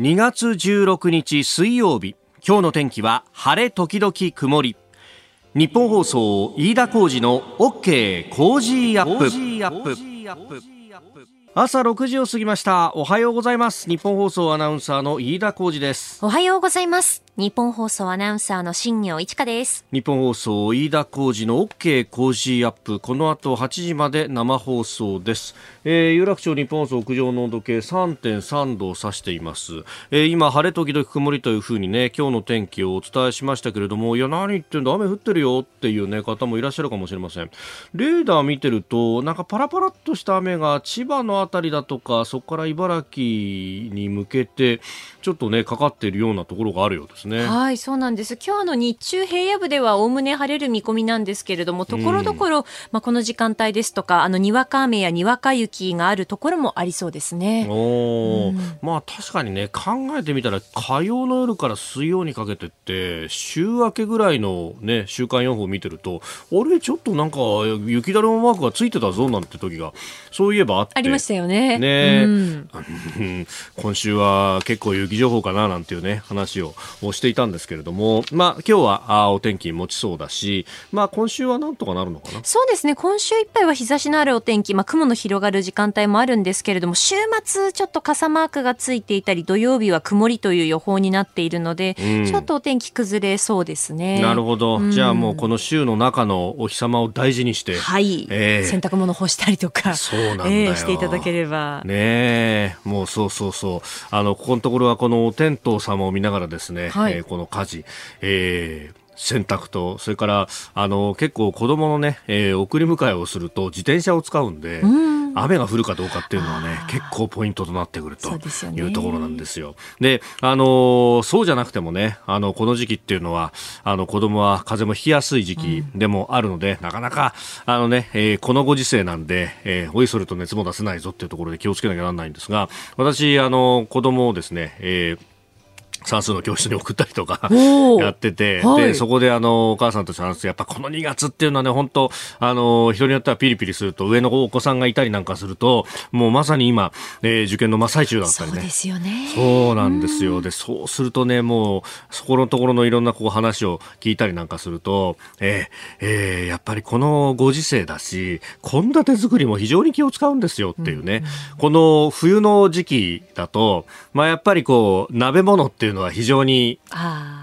2月16日水曜日。今日の天気は晴れ時々曇り。日本放送飯田浩二の OK 工事アップ。朝6時を過ぎました。おはようございます。日本放送アナウンサーの飯田浩二です。おはようございます日本放送アナウンサーの新業一華です。日本放送飯田浩二の OK 工事アップ。この後8時まで生放送です、えー、有楽町日本放送屋上の温度計3.3度を指しています、えー、今晴れ時々曇りというふうにね今日の天気をお伝えしましたけれどもいや何言ってんだ雨降ってるよっていうね方もいらっしゃるかもしれません。レーダー見てるとなんかパラパラっとした雨が千葉のあたりだとかそこから茨城に向けてちょっとねかかっているようなところがあるようです。ね。はいそうなんです。今日の日中平野部ではおおむね晴れる見込みなんですけれどもところどころ、まあこの時間帯ですとかあのにわか雨やにわか雪があるところもありそうですね。お、うん、まあ確かにね考えてみたら火曜の夜から水曜にかけてって週明けぐらいのね週間予報を見てるとあれちょっとなんか雪だるまマークがついてたぞなんて時がそういえばあって。ありましたよね。ね、うん、今週は結構雪情報かななんていうね話をしていたんですけれどもまあ今日はあお天気持ちそうだしまあ今週はなんとかなるのかな？そうですね。今週いっぱいは日差しのあるお天気まあ雲の広がる時間帯もあるんですけれども週末ちょっと傘マークがついていたり土曜日は曇りという予報になっているので、うん、ちょっとお天気崩れそうですね。なるほど、うん、じゃあもうこの週の中のお日様を大事にしてはい、えー、洗濯物干したりとかそうなんだよ、えー、していただければ。ねもうそうそうそう。あのここのところはこのお天道様を見ながらですね、はい、えー、この火事、えー洗濯と、それから、あの、結構子供のね、えー、送り迎えをすると自転車を使うんで、雨が降るかどうかっていうのはね、結構ポイントとなってくるというところなんですよ。で、あの、そうじゃなくてもね、あの、この時期っていうのは、あの、子供は風邪もひきやすい時期でもあるので、うん、なかなか、あのね、えー、このご時世なんで、えー、おいそれと熱も出せないぞっていうところで気をつけなきゃならないんですが、私、あの、子供をですね、えー算数の教室に送ったりとかやってて、はい、で、そこであの、お母さんと話すと、やっぱこの2月っていうのはね、本当あの、人によってはピリピリすると、上のお子さんがいたりなんかすると、もうまさに今、えー、受験の真っ最中だったりね。そうですよね。そうなんですよ。で、そうするとね、もう、そこのところのいろんなこう話を聞いたりなんかすると、えー、えー、やっぱりこのご時世だし、献立作りも非常に気を使うんですよっていうね。うんうん、この冬の時期だと、まあやっぱりこう、鍋物っていういうのは非常に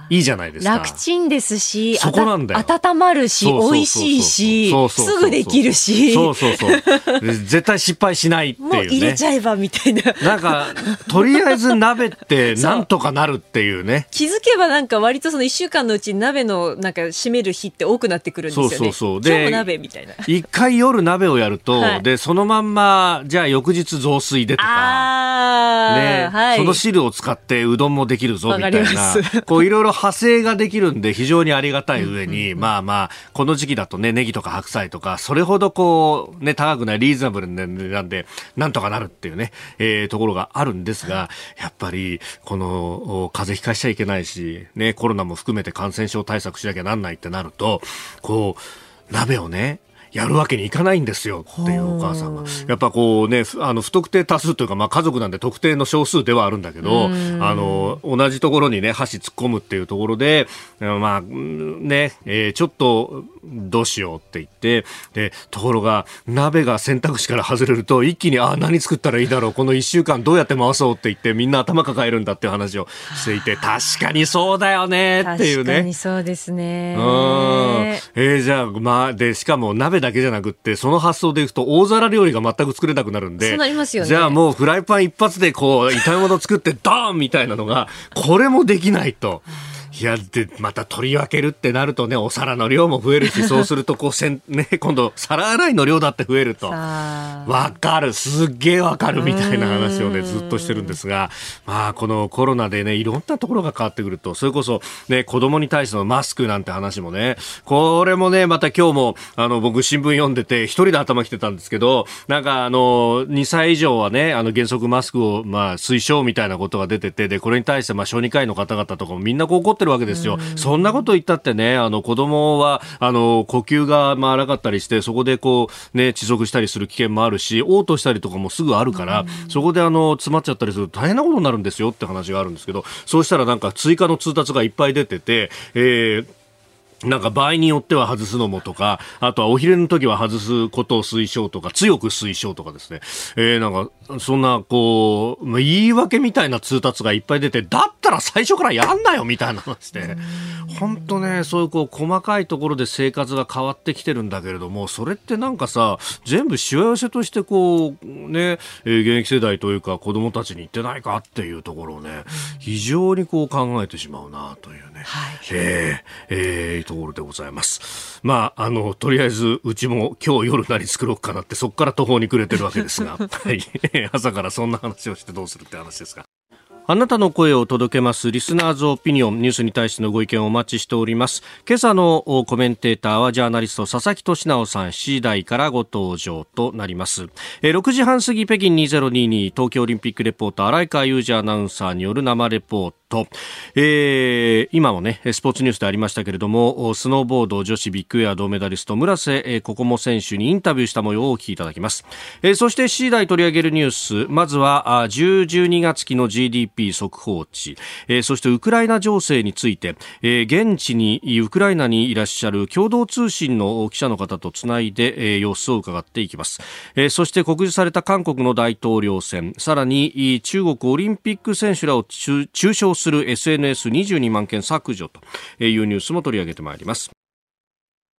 いいじゃないですか。楽ちんですし、そこなんだよ温まるし、美味しいし、すぐできるし。そうそうそう。絶対失敗しないっていう、ね。もう入れちゃえばみたいな。なんか、とりあえず鍋って なんとかなるっていうね。気づけばなんか割とその一週間のうちに鍋のなんか閉める日って多くなってくるんですよね。そうそうそう。で、今日も鍋みたいな。一回夜鍋をやると、はい、で、そのまんま、じゃあ翌日雑炊でとか、ね、はい、その汁を使ってうどんもできるぞみたいな。こういろいろ派生ができるんで非常にありがたい上に、まあまあ、この時期だとね、ネギとか白菜とか、それほどこう、ね、高くないリーズナブルな値段で、なんとかなるっていうね、えー、ところがあるんですが、やっぱり、この、風邪ひかしちゃいけないし、ね、コロナも含めて感染症対策しなきゃなんないってなると、こう、鍋をね、やるわけにいかないんですよっていうお母さんが。やっぱこうね、あの、不特定多数というか、まあ家族なんで特定の少数ではあるんだけど、あの、同じところにね、箸突っ込むっていうところで、まあ、ね、えー、ちょっと、どうしようって言って、で、ところが、鍋が選択肢から外れると、一気に、ああ、何作ったらいいだろう、この一週間どうやって回そうって言って、みんな頭抱えるんだっていう話をしていて、確かにそうだよねっていうね。確かにそうですね。うん。えー、じゃあ、まあ、で、しかも鍋だけじゃなくって、その発想でいくと、大皿料理が全く作れなくなるんで、そうなりますよね。じゃあもうフライパン一発でこう、炒め物作って、ドーンみたいなのが、これもできないと。いや、で、また取り分けるってなるとね、お皿の量も増えるし、そうすると、こう、せん、ね、今度、皿洗いの量だって増えると。わかる、すっげえわかるみたいな話をね、ずっとしてるんですが、まあ、このコロナでね、いろんなところが変わってくると、それこそ、ね、子供に対してのマスクなんて話もね、これもね、また今日も、あの、僕新聞読んでて、一人で頭きてたんですけど、なんか、あの、2歳以上はね、あの、原則マスクを、まあ、推奨みたいなことが出てて、で、これに対して、まあ、小児科医の方々とかもみんなこう怒ってるわけですよ。そんなこと言ったってね、あの子供はあの呼吸が荒かったりして、そこでこうね、窒息したりする危険もあるし、嘔吐したりとかもすぐあるから、そこであの詰まっちゃったりすると大変なことになるんですよって話があるんですけど、そうしたらなんか追加の通達がいっぱい出てて、えーなんか場合によっては外すのもとか、あとはお昼の時は外すことを推奨とか、強く推奨とかですね。えー、なんか、そんな、こうま、言い訳みたいな通達がいっぱい出て、だったら最初からやんなよみたいな話で、本当ね、そういうこう、細かいところで生活が変わってきてるんだけれども、それってなんかさ、全部しわ寄せとしてこう、ね、えー、現役世代というか子供たちに言ってないかっていうところをね、非常にこう考えてしまうなというね。はい、えー、えーところでございます。まあ、あの、とりあえず、うちも今日夜何作ろうかなって、そこから途方に暮れてるわけですが、はい。朝からそんな話をしてどうするって話ですか。あなたの声を届けますリスナーズオピニオンニュースに対してのご意見をお待ちしております。今朝のコメンテーターはジャーナリスト佐々木俊直さん7時台からご登場となります。6時半過ぎ北京2022東京オリンピックレポーター荒井川裕二アナウンサーによる生レポート。と、えー、今もね、スポーツニュースでありましたけれども、スノーボード女子ビッグエア銅メダリスト、村瀬心椛選手にインタビューした模様をお聞きいただきます。えー、そして C 代取り上げるニュース、まずは、10、12月期の GDP 速報値、えー、そしてウクライナ情勢について、えー、現地に、ウクライナにいらっしゃる共同通信の記者の方とつないで、えー、様子を伺っていきます。えー、そして告示された韓国の大統領選、さらに中国オリンピック選手らを中傷する SNS22 万件削除というニュースも取り上げてまいります。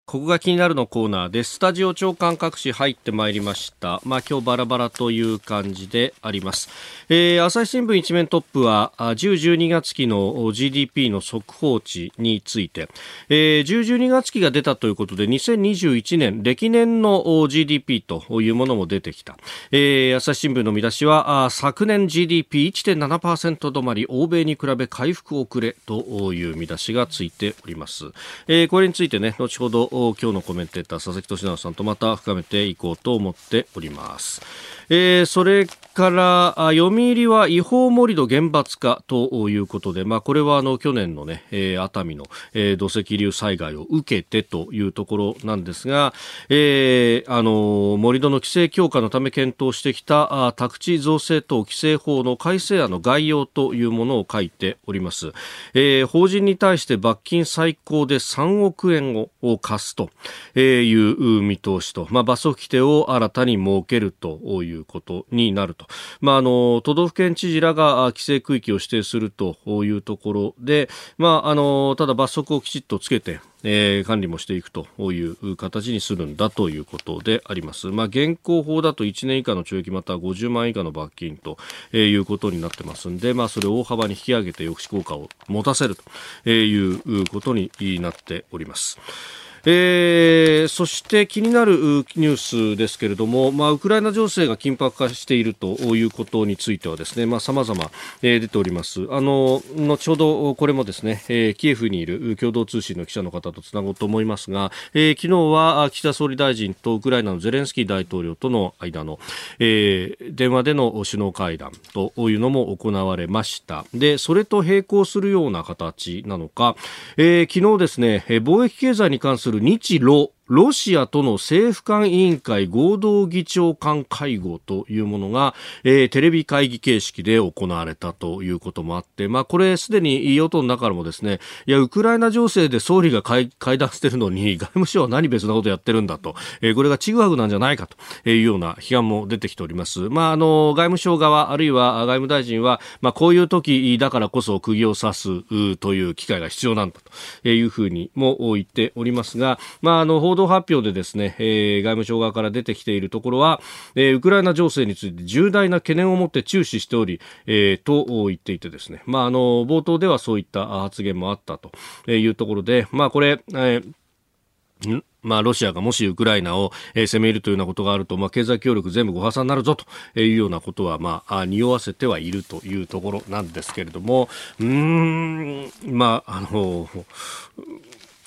ここが気になるのコーナーですスタジオ長官各紙入ってまいりました。まあ今日バラバラという感じであります。えー、朝日新聞一面トップは10、12月期の GDP の速報値について、えー、10、12月期が出たということで2021年歴年の GDP というものも出てきた。えー、朝日新聞の見出しは昨年 GDP1.7% 止まり欧米に比べ回復遅れという見出しがついております。えー、これについてね、後ほど今日のコメンテーター佐々木俊直さんとまた深めていこうと思っております。えー、それから読売は違法盛り土厳罰化ということで、まあ、これはあの去年の、ね、えー、熱海の、えー、土石流災害を受けてというところなんですが、えー、あの盛り土の規制強化のため検討してきたあ宅地造成等規制法の改正案の概要というものを書いております、えー、法人に対して罰金最高で3億円を課すという見通しと、まあ、罰則規定を新たに設けるということになると。まあ、あの、都道府県知事らが規制区域を指定するというところで、まあ、あの、ただ罰則をきちっとつけて、えー、管理もしていくという形にするんだということであります。まあ、現行法だと1年以下の懲役または50万円以下の罰金と、えー、いうことになってますんで、まあ、それを大幅に引き上げて抑止効果を持たせるということになっております。えー、そして気になるニュースですけれども、まあ、ウクライナ情勢が緊迫化しているということについてはですね、まあ、様々、えー、出ております。あの、後ほどこれもですね、えー、キエフにいる共同通信の記者の方とつなごうと思いますが、えー、昨日は岸田総理大臣とウクライナのゼレンスキー大統領との間の、えー、電話での首脳会談というのも行われました。で、それと並行するような形なのか、えー、昨日ですね、貿易経済に関するする日露。ロシアとの政府間委員会合同議長官会合というものが、えー、テレビ会議形式で行われたということもあって、まあ、これすでに与党の中からもですね、いや、ウクライナ情勢で総理が会談してるのに、外務省は何別なことやってるんだと、えー、これがちぐはぐなんじゃないかというような批判も出てきております。まあ、あの、外務省側、あるいは外務大臣は、まあ、こういう時だからこそ釘を刺すという機会が必要なんだというふうにも言っておりますが、まあ、あの、報道発表でですね、えー、外務省側から出てきているところは、えー、ウクライナ情勢について重大な懸念を持って注視しており、えー、と言っていてですね、まあ、あの、冒頭ではそういった発言もあったというところで、まあ、これ、えー、まあ、ロシアがもしウクライナを、攻めるというようなことがあると、まあ、経済協力全部ご破産になるぞというようなことは、まあ、匂わせてはいるというところなんですけれども、うーん、まあ、あの、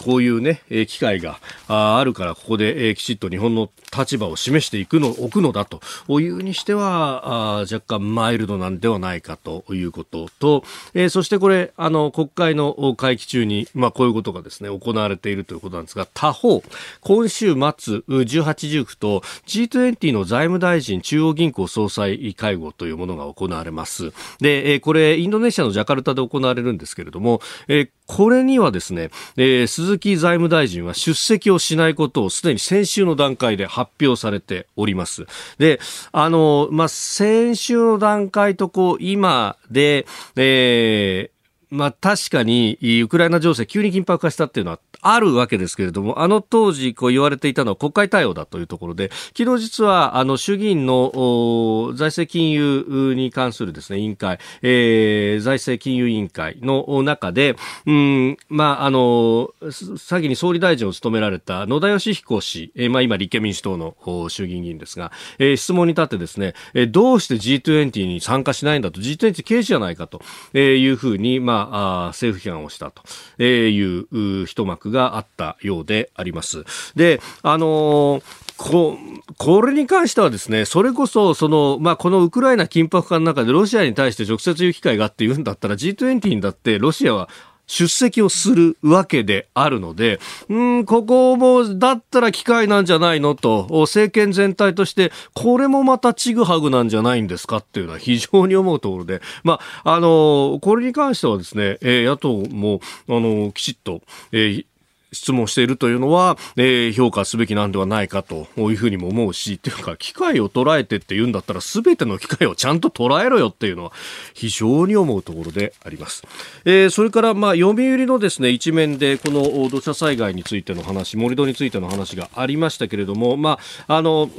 こういうね、機会があるから、ここできちっと日本の立場を示していくの、置くのだというにしては、あ若干マイルドなんではないかということと、えー、そしてこれ、あの、国会の会期中に、まあ、こういうことがですね、行われているということなんですが、他方、今週末、18、19と G20 の財務大臣中央銀行総裁会合というものが行われます。で、えー、これ、インドネシアのジャカルタで行われるんですけれども、えー、これにはですね、えー、鈴木財務大臣は出席をしないことをすでに先週の段階で発発表されております。で、あの、まあ、先週の段階とこう、今で、えー、まあ確かにウクライナ情勢急に緊迫化したっていうのはあるわけですけれども、あの当時こう言われていたのは国会対応だというところで、昨日実はあの衆議院の財政金融に関するですね、委員会、えー、財政金融委員会の中で、うん、まああの、先に総理大臣を務められた野田義彦氏、えー、まあ今立憲民主党の衆議院議員ですが、えー、質問に立ってですね、え、どうして G20 に参加しないんだと、G20 刑事じゃないかというふうに、まあ、あ政府批判をしたという一幕があったようであります。で、あのーここれに関してはですね、それこそ、その、まあ、このウクライナ緊迫化の中でロシアに対して直接言う機会があって言うんだったら G20 にだってロシアは出席をするわけであるので、うん、ここも、だったら機会なんじゃないのと、政権全体として、これもまたちぐはぐなんじゃないんですかっていうのは非常に思うところで、まあ、あの、これに関してはですね、え野党も、あの、きちっと、えー質問しているというのは、えー、評価すべきなんではないかというふうにも思うし、というか、機会を捉えてって言うんだったら、すべての機会をちゃんと捉えろよっていうのは、非常に思うところであります。えー、それから、まあ、読売のですね、一面で、この土砂災害についての話、盛り土についての話がありましたけれども、まあ、あの、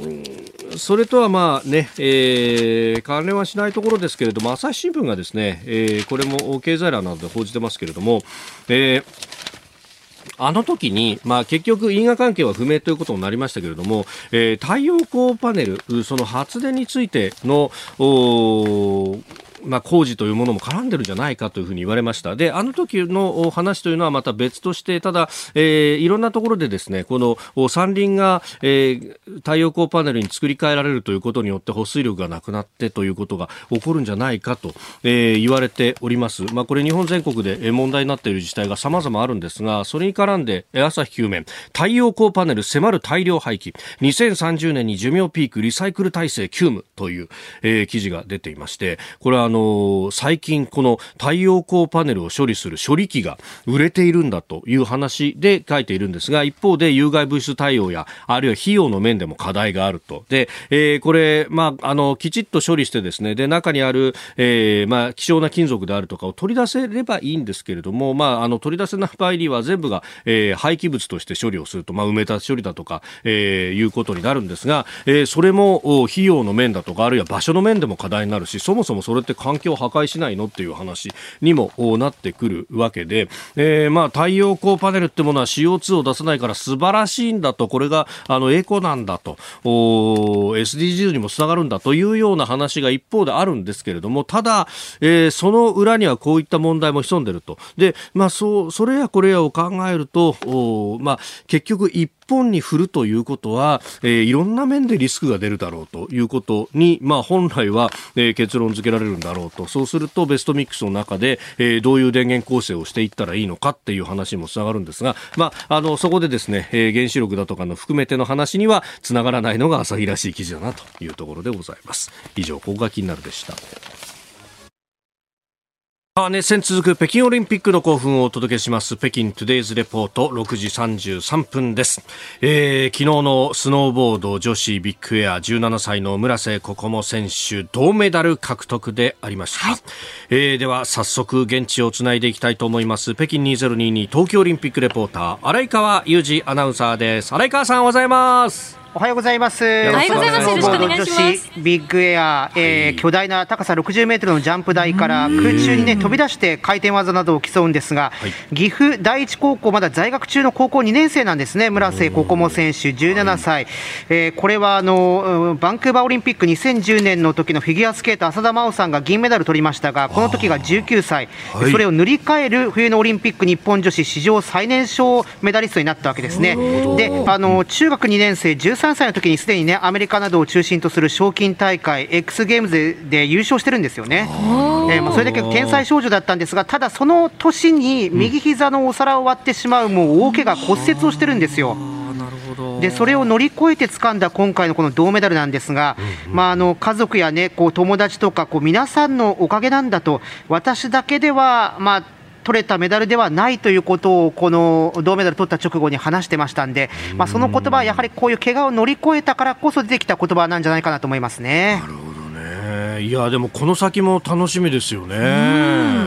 それとはまあね、えー、関連はしないところですけれども、朝日新聞がですね、えー、これも経済欄などで報じてますけれども、えーあの時に、まあ、結局因果関係は不明ということになりましたけれども、えー、太陽光パネル、その発電についての、まあ、工事というものも絡んでるんじゃないかというふうに言われました。で、あの時の話というのはまた別として、ただ、えー、いろんなところでですね、この山林が、えー、太陽光パネルに作り変えられるということによって保水力がなくなってということが起こるんじゃないかと、えー、言われております。まあ、これ日本全国で問題になっている自治体が様々あるんですが、それに絡んで、朝日救面、太陽光パネル迫る大量廃棄、2030年に寿命ピークリサイクル体制急務という、えー、記事が出ていまして、これはの、最近この太陽光パネルを処理する処理機が売れているんだという話で書いているんですが、一方で有害物質対応や、あるいは費用の面でも課題があると。で、えー、これ、まあ、あの、きちっと処理してですね、で、中にある、えー、まあ、希少な金属であるとかを取り出せればいいんですけれども、まあ、あの、取り出せない場合には全部が、えー、廃棄物として処理をすると、まあ、埋め立て処理だとか、えー、いうことになるんですが、えー、それも費用の面だとか、あるいは場所の面でも課題になるし、そもそもそれって環境破壊しないのっていう話にもなってくるわけで、えー、まあ太陽光パネルってものは CO2 を出さないから素晴らしいんだと、これがあのエコなんだと、SDGs にもつながるんだというような話が一方であるんですけれども、ただ、えー、その裏にはこういった問題も潜んでると。で、まあそう、それやこれやを考えると、まあ結局一本に振るということは、えー、いろんな面でリスクが出るだろうということに、まあ、本来は、えー、結論付けられるんだろうと。そうするとベストミックスの中で、えー、どういう電源構成をしていったらいいのかっていう話にもつながるんですが、まあ、あのそこでですね、えー、原子力だとかの含めての話にはつながらないのが朝日らしい記事だなというところでございます。以上ここが気になるでした。熱戦続く北京オリンピックの興奮をお届けします。北京トゥデイズレポート6時33分です、えー、昨日のスノーボード女子ビッグエア17歳の村瀬心椛選手銅メダル獲得でありました、はい、えー、では早速現地をつないでいきたいと思います。北京2022東京オリンピックレポーター荒井川裕二アナウンサーです。荒井川さんおはようございますおはようございます。おはようございます。よろしくお願いします。ビッグエア、えー、巨大な高さ60メートルのジャンプ台から空中にね飛び出して回転技などを競うんですが、岐阜第一高校まだ在学中の高校2年生なんですね。村瀬心椛選手17歳。えー、これはあのバンクーバーオリンピック2010年の時のフィギュアスケート浅田真央さんが銀メダル取りましたが、この時が19歳。それを塗り替える冬のオリンピック日本女子史上最年少メダリストになったわけですね。で、あの中学2年生13 13歳の時にすでにね、アメリカなどを中心とする賞金大会、X ゲームズで優勝してるんですよね。えー、まあ、それだけ天才少女だったんですが、ただその年に右膝のお皿を割ってしまう、もう大怪我、骨折をしてるんですよ。でそれを乗り越えて掴んだ今回のこの銅メダルなんですが、まあ、あの家族や、ね、こう友達とかこう皆さんのおかげなんだと、私だけでは、まあ、取れたメダルではないということをこの銅メダル取った直後に話してましたんで、まあ、その言葉はやはりこういう怪我を乗り越えたからこそ出てきた言葉なんじゃないかなと思いますね。いやでもこの先も楽しみですよね。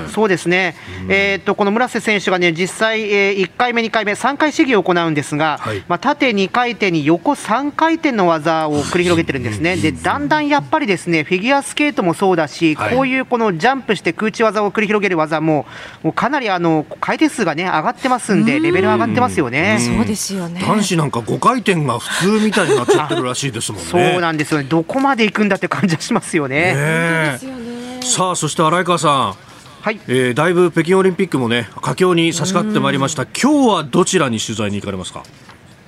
うそうですね。えっ、とこの村瀬選手がね実際、えー、1回目2回目3回試技を行うんですが、はい、まあ縦2回転に横3回転の技を繰り広げてるんですね。でだんだんやっぱりですねフィギュアスケートもそうだし、はい、こういうこのジャンプして空中技を繰り広げる技ももうかなりあの回転数がね上がってますんでレベル上がってますよね。そうですよね。男子なんか5回転が普通みたいになっちゃってるらしいですもんね。そうなんですよね。どこまで行くんだって感じはしますよね。ねさあそして荒井川さん。はい、えー、だいぶ北京オリンピックもね佳境に差し掛かってまいりました。今日はどちらに取材に行かれますか？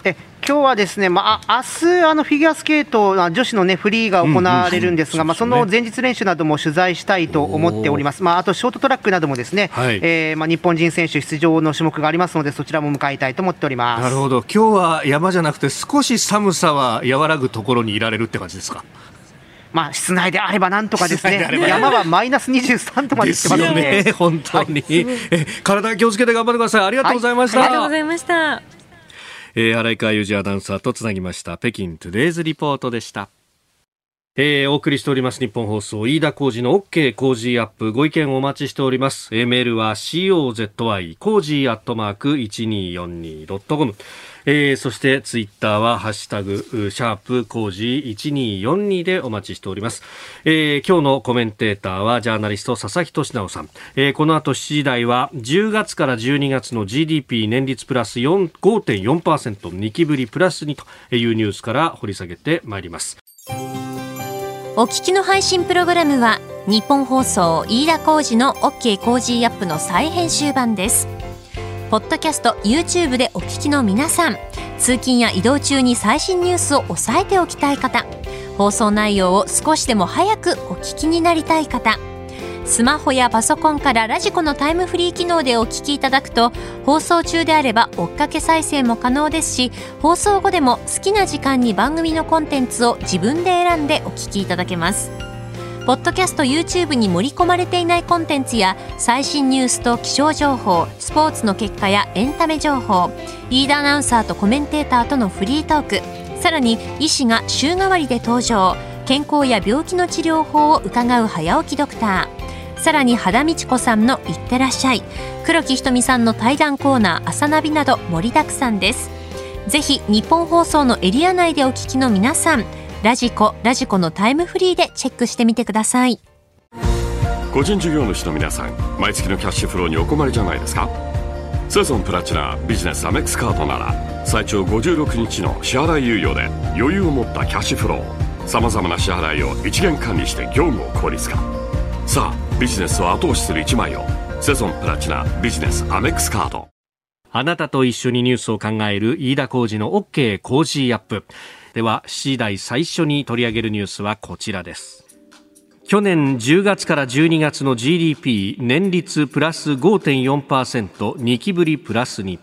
え今日はですね、まあ明日あのフィギュアスケート女子の、ね、フリーが行われるんですが、まあ、その前日練習なども取材したいと思っております、まあ、あとショートトラックなどもですね、はい、えー、まあ、日本人選手出場の種目がありますので、そちらも向かいたいと思っております。なるほど、今日は山じゃなくて、少し寒さは和らぐところにいられるって感じですか？まあ、室内であればなんとかですね、山はマイナス23度まで行ってますよね、本当に、はい、え体気をつけて頑張ってください。ありがとうございました。はい、ありがとうございました。えー、荒井川裕二アナウンサーとつなぎました。北京トゥデイズリポートでした。えー、お送りしております日本放送飯田浩二の OK 工事アップ。ご意見お待ちしております、えー、メールは COZY 工事アットマーク 1242.com えー、そしてツイッターはハッシュタグシャープコージー1242でお待ちしております、えー、今日のコメンテーターはジャーナリスト佐々木俊尚さん、えー、この後7時台は10月から12月の GDP 年率プラス5.4%二期ぶりプラスにというニュースから掘り下げてまいります。お聞きの配信プログラムは日本放送飯田浩司の OK コージーアップの再編集版です。ポッドキャスト YouTube でお聞きの皆さん通勤や移動中に最新ニュースを押さえておきたい方放送内容を少しでも早くお聞きになりたい方スマホやパソコンからラジコのタイムフリー機能でお聞きいただくと放送中であれば追っかけ再生も可能ですし放送後でも好きな時間に番組のコンテンツを自分で選んでお聞きいただけます。ポッドキャスト YouTube に盛り込まれていないコンテンツや最新ニュースと気象情報スポーツの結果やエンタメ情報リーダーアナウンサーとコメンテーターとのフリートークさらに医師が週替わりで登場健康や病気の治療法を伺う早起きドクター。さらに肌道子さんの「いってらっしゃい」黒木ひとみさんの対談コーナー「朝ナビ」など盛りだくさんです。ぜひ日本放送のエリア内でお聞きの皆さんラジコラジコのタイムフリーでチェックしてみてください。個人事業主の皆さん毎月のキャッシュフローにお困りじゃないですか？セゾンプラチナビジネスアメックスカードなら最長56日の支払い猶予で余裕を持ったキャッシュフロー。さまざまな支払いを一元管理して業務を効率化。さあビジネスを後押しする一枚を。セゾンプラチナビジネスアメックスカード。あなたと一緒にニュースを考える飯田浩二の OK 工事アップ。では7時台最初に取り上げるニュースはこちらです。去年10月から12月の GDP 年率プラス 5.4%2 期ぶりプラスに。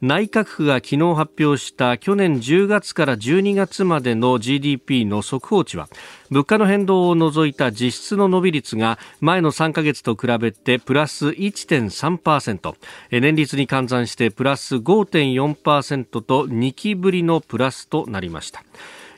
内閣府が昨日発表した去年10月から12月までの GDP の速報値は物価の変動を除いた実質の伸び率が前の3ヶ月と比べてプラス1.3%年率に換算してプラス5.4%と2期ぶりのプラスとなりました。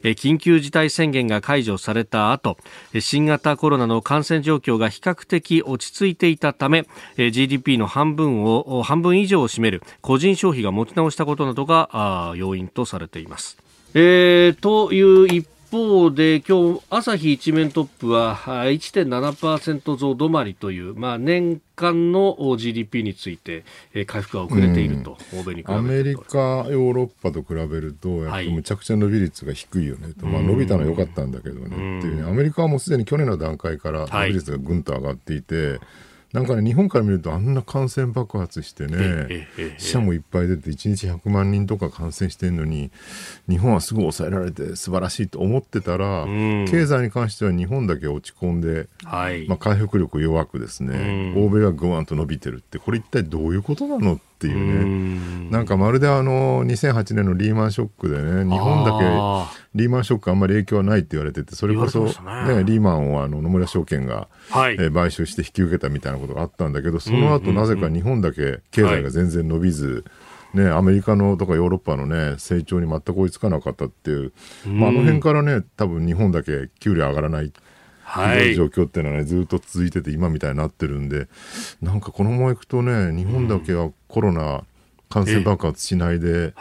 緊急事態宣言が解除された後新型コロナの感染状況が比較的落ち着いていたため GDP の半分を半分以上を占める個人消費が持ち直したことなどが要因とされています。えー、という一方で今日朝日一面トップは1.7%増止まりという、まあ、年間の GDP について回復が遅れていると、うん、欧米にアメリカ、ヨーロッパと比べるとやっぱりむちゃくちゃ伸び率が低いよねと、はい、まあ、伸びたのは良かったんだけどねっていう、ね、アメリカはもうすでに去年の段階から伸び率がぐんと上がっていて、なんかね、日本から見るとあんな感染爆発してね、死者もいっぱい出て、1日100万人とか感染してるのに、日本はすぐ抑えられて素晴らしいと思ってたら、経済に関しては日本だけ落ち込んで、はい、まあ、回復力弱くですね、欧米はぐわんと伸びてるって、これ一体どういうことなのっていうね、なんかまるであの2008年のリーマンショックでね、日本だけリーマンショックあんまり影響はないって言われてて、それこそ、ね、リーマンをあの野村証券が、はい、えー、買収して引き受けたみたいなことがあったんだけど、その後なぜか日本だけ経済が全然伸びず、ね、アメリカのとかヨーロッパのね、成長に全く追いつかなかったっていう、まあ、あの辺からね、多分日本だけ給料上がらない。はい、状況っていうのはね、ずっと続いてて今みたいになってるんで、なんかこのままいくとね、日本だけはコロナ、感染爆発しないで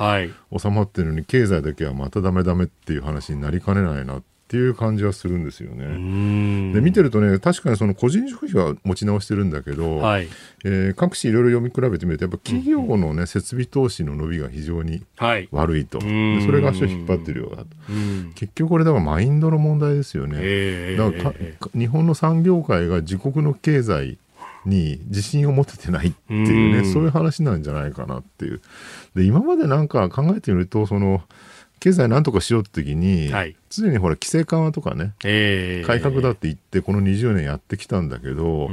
収まってるのに、経済だけはまたダメダメっていう話になりかねないなっていう感じはするんですよね。で見てるとね確かにその個人消費は持ち直してるんだけど、はい、えー、各紙いろいろ読み比べてみるとやっぱ企業のね、設備投資の伸びが非常に悪いと、はい、でそれが足を引っ張ってるようだと。結局これだからマインドの問題ですよね。だから日本の産業界が自国の経済に自信を持ててないっていうね、そういう話なんじゃないかなっていう。で、今までなんか考えてみると、その、経済なんとかしようって時に、はい、常にほら規制緩和とかね、えー、改革だって言ってこの20年やってきたんだけど、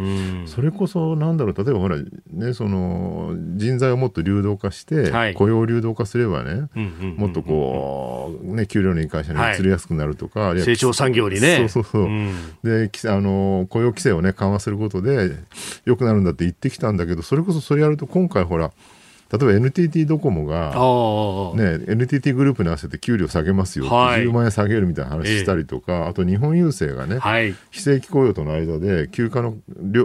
それこそなんだろう例えばほらねその人材をもっと流動化して、はい、雇用流動化すればね、もっとこうね給料のいい会社に移りやすくなるとか、はい、成長産業にね。そうそうそう、うん、であの雇用規制をね緩和することで良くなるんだって言ってきたんだけどそれこそそれやると今回ほら例えば NTT ドコモが、ね、NTT グループに合わせて給料下げますよ、はい、10万円下げるみたいな話したりとか、えー、あと日本郵政がね、はい、非正規雇用との間で休暇の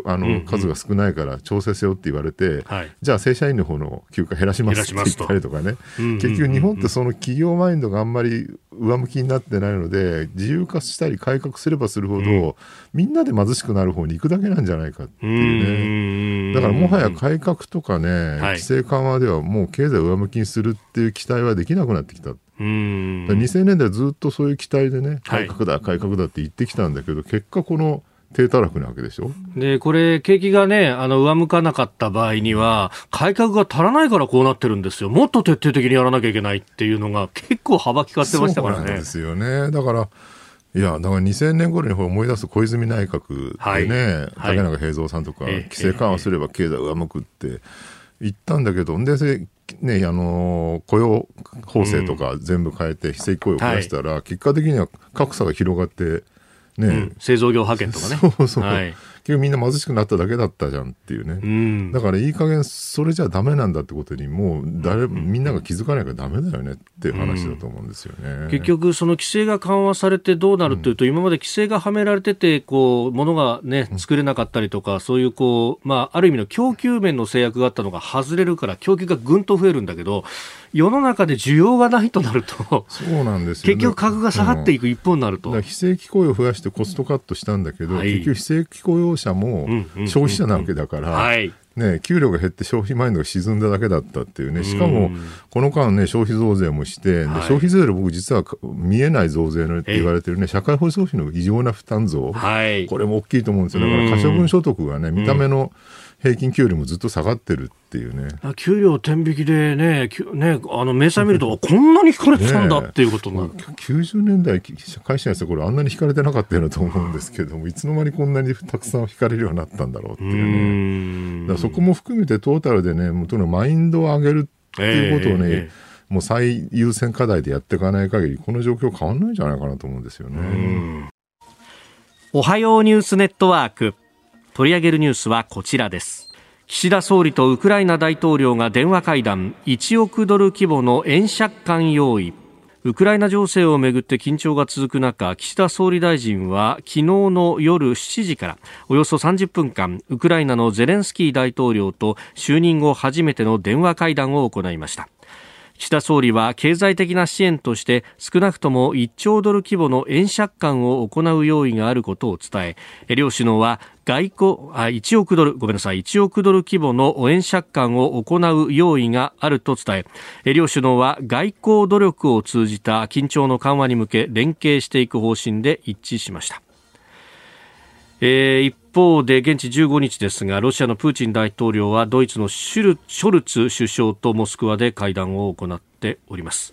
あの数が少ないから調整せよって言われて、はい、じゃあ正社員の方の休暇減らしますって言ったりとかね、結局日本ってその企業マインドがあんまり上向きになってないので自由化したり改革すればするほど、うん、みんなで貧しくなる方に行くだけなんじゃないかっていうね。だからもはや改革とかね、規制緩和ではもう経済を上向きにするっていう期待はできなくなってきた。2000年代ずっとそういう期待でね改革だ、改革だって言ってきたんだけど結果この低たらくなわけでしょで、これ、景気がね、あの、上向かなかった場合には、改革が足らないからこうなってるんですよ。もっと徹底的にやらなきゃいけないっていうのが結構幅利かってましたからね。そうですよね。だから、いや、だから2000年頃に思い出す小泉内閣でね、はい、竹中平蔵さんとか、規制緩和すれば経済上向くって言ったんだけど、で、ね、あの雇用法制とか全部変えて非正規雇用を増やしたら、結果的には格差が広がってね、うん、製造業派遣とかね。そうそう。はい、結局みんな貧しくなっただけだったじゃんっていうね。うん、だからいい加減それじゃダメなんだってことにもう誰、みんなが気づかないからダメだよねっていう話だと思うんですよね。うん、結局その規制が緩和されてどうなるっていうと、今まで規制がはめられてて、こう、物がね、作れなかったりとか、そういうこう、まあ、ある意味の供給面の制約があったのが外れるから、供給がぐんと増えるんだけど、世の中で需要がないとなると、そうなんですよ、ね、結局価格が下がっていく一方になると。非正規雇用を増やしてコストカットしたんだけど、はい、結局非正規雇用者も消費者なわけだから、ね、給料が減って消費マインドが沈んだだけだったっていうね、しかも、この間ね、消費増税もして、はい、消費税で僕実は見えない増税のって言われてるね、社会保障費の異常な負担増、はい、これも大きいと思うんですよ。だから可処分所得がね、見た目の、平均給料もずっと下がってるっていうね。給料天引きでね、ねあの明細見ると、こんなに引かれてたんだっていうことな、ね、90年代、会社やった頃、あんなに引かれてなかったようなと思うんですけども、いつの間にこんなにたくさん引かれるようになったんだろうっていうね。だそこも含めてトータルでね、もとのマインドを上げるっていうことをね、えーえー、もう最優先課題でやっていかない限り、この状況変わらないんじゃないかなと思うんですよね。おはようニュースネットワーク。取り上げるニュースはこちらです岸田総理とウクライナ大統領が電話会談1億ドル規模の円借款用意。ウクライナ情勢をめぐって緊張が続く中岸田総理大臣は昨日の夜7時からおよそ30分間ウクライナのゼレンスキー大統領と就任後初めての電話会談を行いました。岸田総理は経済的な支援として少なくとも1兆ドル規模の円借款を行う用意があることを伝え両首脳は外交あ1億ドルごめんなさい1億ドル規模の円借款を行う用意があると伝え両首脳は外交努力を通じた緊張の緩和に向け連携していく方針で一致しました。えー、一方で現地15日ですがロシアのプーチン大統領はドイツのショルツ首相とモスクワで会談を行っております。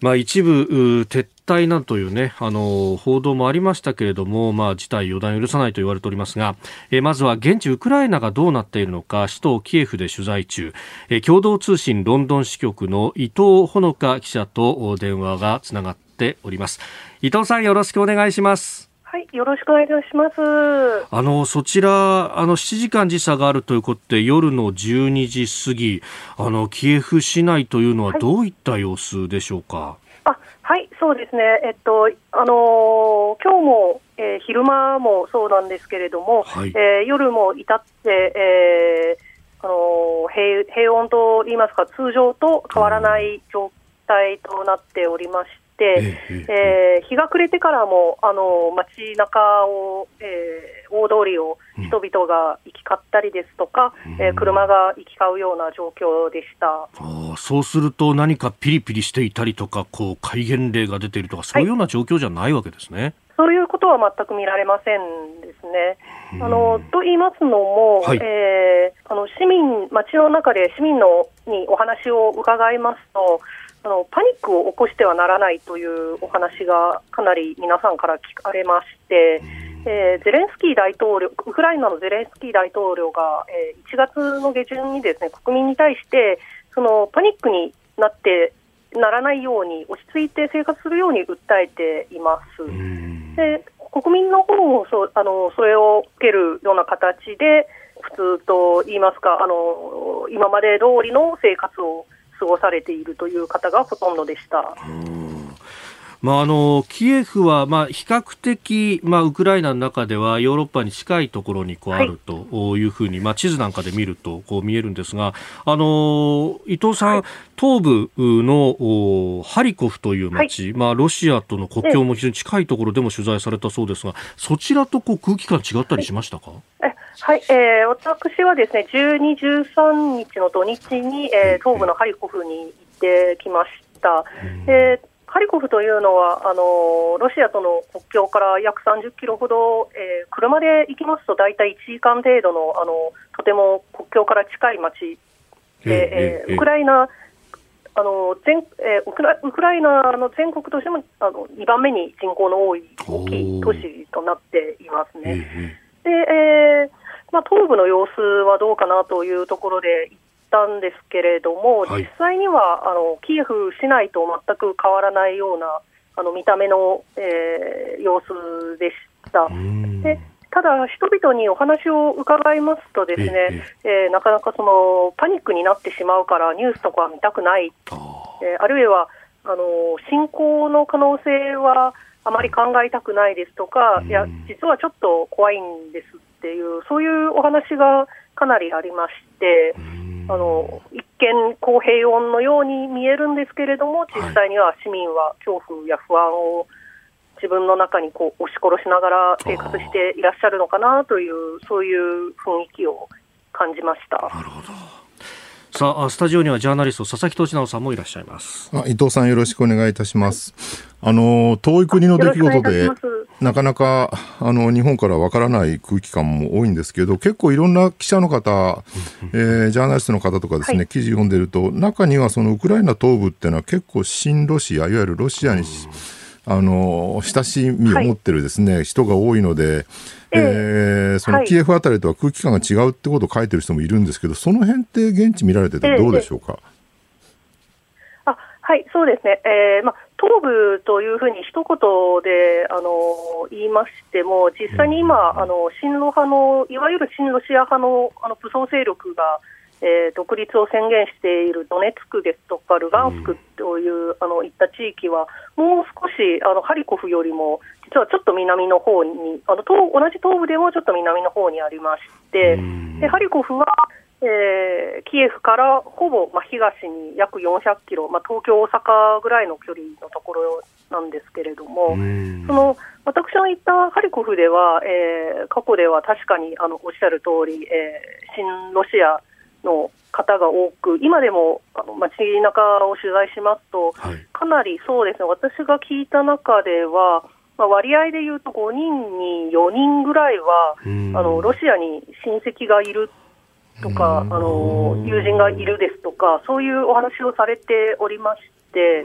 まあ、一部撤退なんというね、あの、報道もありましたけれども、まあ、事態予断許さないと言われておりますが、えまずは現地ウクライナがどうなっているのか、首都キエフで取材中、え共同通信ロンドン支局の伊藤ほのか記者と電話がつながっております。伊藤さんよろしくお願いします。はい、よろしくお願いします。あの、そちら、あの、7時間時差があるということで、夜の12時過ぎ、あの、キエフ市内というのはどういった様子でしょうか、はいあはい、そうですね、えっと、あのー、今日も、えー、昼間もそうなんですけれども、はい、えー、夜も至って、えーあのー、平平穏といいますか、通常と変わらない状態となっておりまして、、えー、日が暮れてからもあの街中を、えー、大通りを人々が行き交ったりですとか、うん、えー、車が行き交うような状況でした。あそうすると、何かピリピリしていたりとか、こう戒厳令が出ているとか、そういうような状況じゃないわけですね。はいそういうことは全く見られませんですね。あのと言いますのも、はい、えー、あの市民、街の中で市民のにお話を伺いますと、あのパニックを起こしてはならないというお話がかなり皆さんから聞かれまして、えー、ゼレンスキー大統領、ウクライナのゼレンスキー大統領が、えー、1月の下旬にですね国民に対してそのパニックになってならないように落ち着いて生活するように訴えています。で国民の方もそあのそれを受けるような形で普通と言いますかあの今まで通りの生活を過ごされているという方がほとんどでした。まあ、あのキエフは、まあ、比較的、まあ、ウクライナの中ではヨーロッパに近いところにこうあるとい。うふうに、まあ、地図なんかで見るとこう見えるんですが、あの伊藤さん、はい、東部のハリコフという町、はい、まあ、ロシアとの国境も非常に近いところでも取材されたそうですが、そちらとこう空気感違ったりしましたか、はい。はい、えー、私はですね12、13日の土日に、えー、東部のハリコフに行ってきました。えーハリコフというのはあのロシアとの国境から約30キロほど、えー、車で行きますと大体1時間程度のあのとても国境から近い町で、えー、ウクライナあの全えー、ウクラウクライナの全国としてもあの2番目に人口の多い大きい都市となっていますね。でえーまあ、東部の様子はどうかなというところで行ったんですけれども、はい、実際にはあのキエフ市内と全く変わらないようなあの見た目の、えー、様子でした。でただ、人々にお話を伺いますと、ですね、えー、なかなかそのパニックになってしまうから、ニュースとか見たくない、えー、あるいはあの侵攻の可能性はあまり考えたくないですとか、いや、実はちょっと怖いんですっていう、そういうお話がかなりありまして、あの一見、こう平穏のように見えるんですけれども、実際には市民は恐怖や不安を自分の中にこう押し殺しながら生活していらっしゃるのかなという、そういう雰囲気を感じました。なるほど。さあスタジオにはジャーナリスト佐々木俊直さんもいらっしゃいます。あ伊藤さんよろしくお願いいたします。あの遠い国の出来事でなかなかあの日本からわからない空気感も多いんですけど結構いろんな記者の方、えー、ジャーナリストの方とかですね、はい、記事読んでると中にはそのウクライナ東部っていうのは結構親ロシアいわゆるロシアに、あの親しみを持ってるですね、はい、人が多いのでえー、そのキエフあたりとは空気感が違うってことを書いてる人もいるんですけど、その辺って現地見られててどうでしょうか？えー、あはいそうですね、えーまあ、東部というふうに一言であの言いましても、実際に今、あの親ロ派のいわゆる親ロシア派のあの武装勢力が、えー、独立を宣言しているドネツクですとかルガンスクという、うん、あのいった地域は、もう少しあのハリコフよりも実はちょっと南の方にあの東同じ東部でもちょっと南の方にありまして、でハリコフは、えー、キエフからほぼ、まあ、東に約400キロ、まあ、東京、大阪ぐらいの距離のところなんですけれども、その私の行ったハリコフでは、えー、過去では確かにあのおっしゃる通り、えー、新ロシアの方が多く、今でもあの街中を取材しますと、はい、かなりそうですね、私が聞いた中では、まあ、割合でいうと5人に4人ぐらいは、あのロシアに親戚がいるとか、あの友人がいるですとか、そういうお話をされておりまして、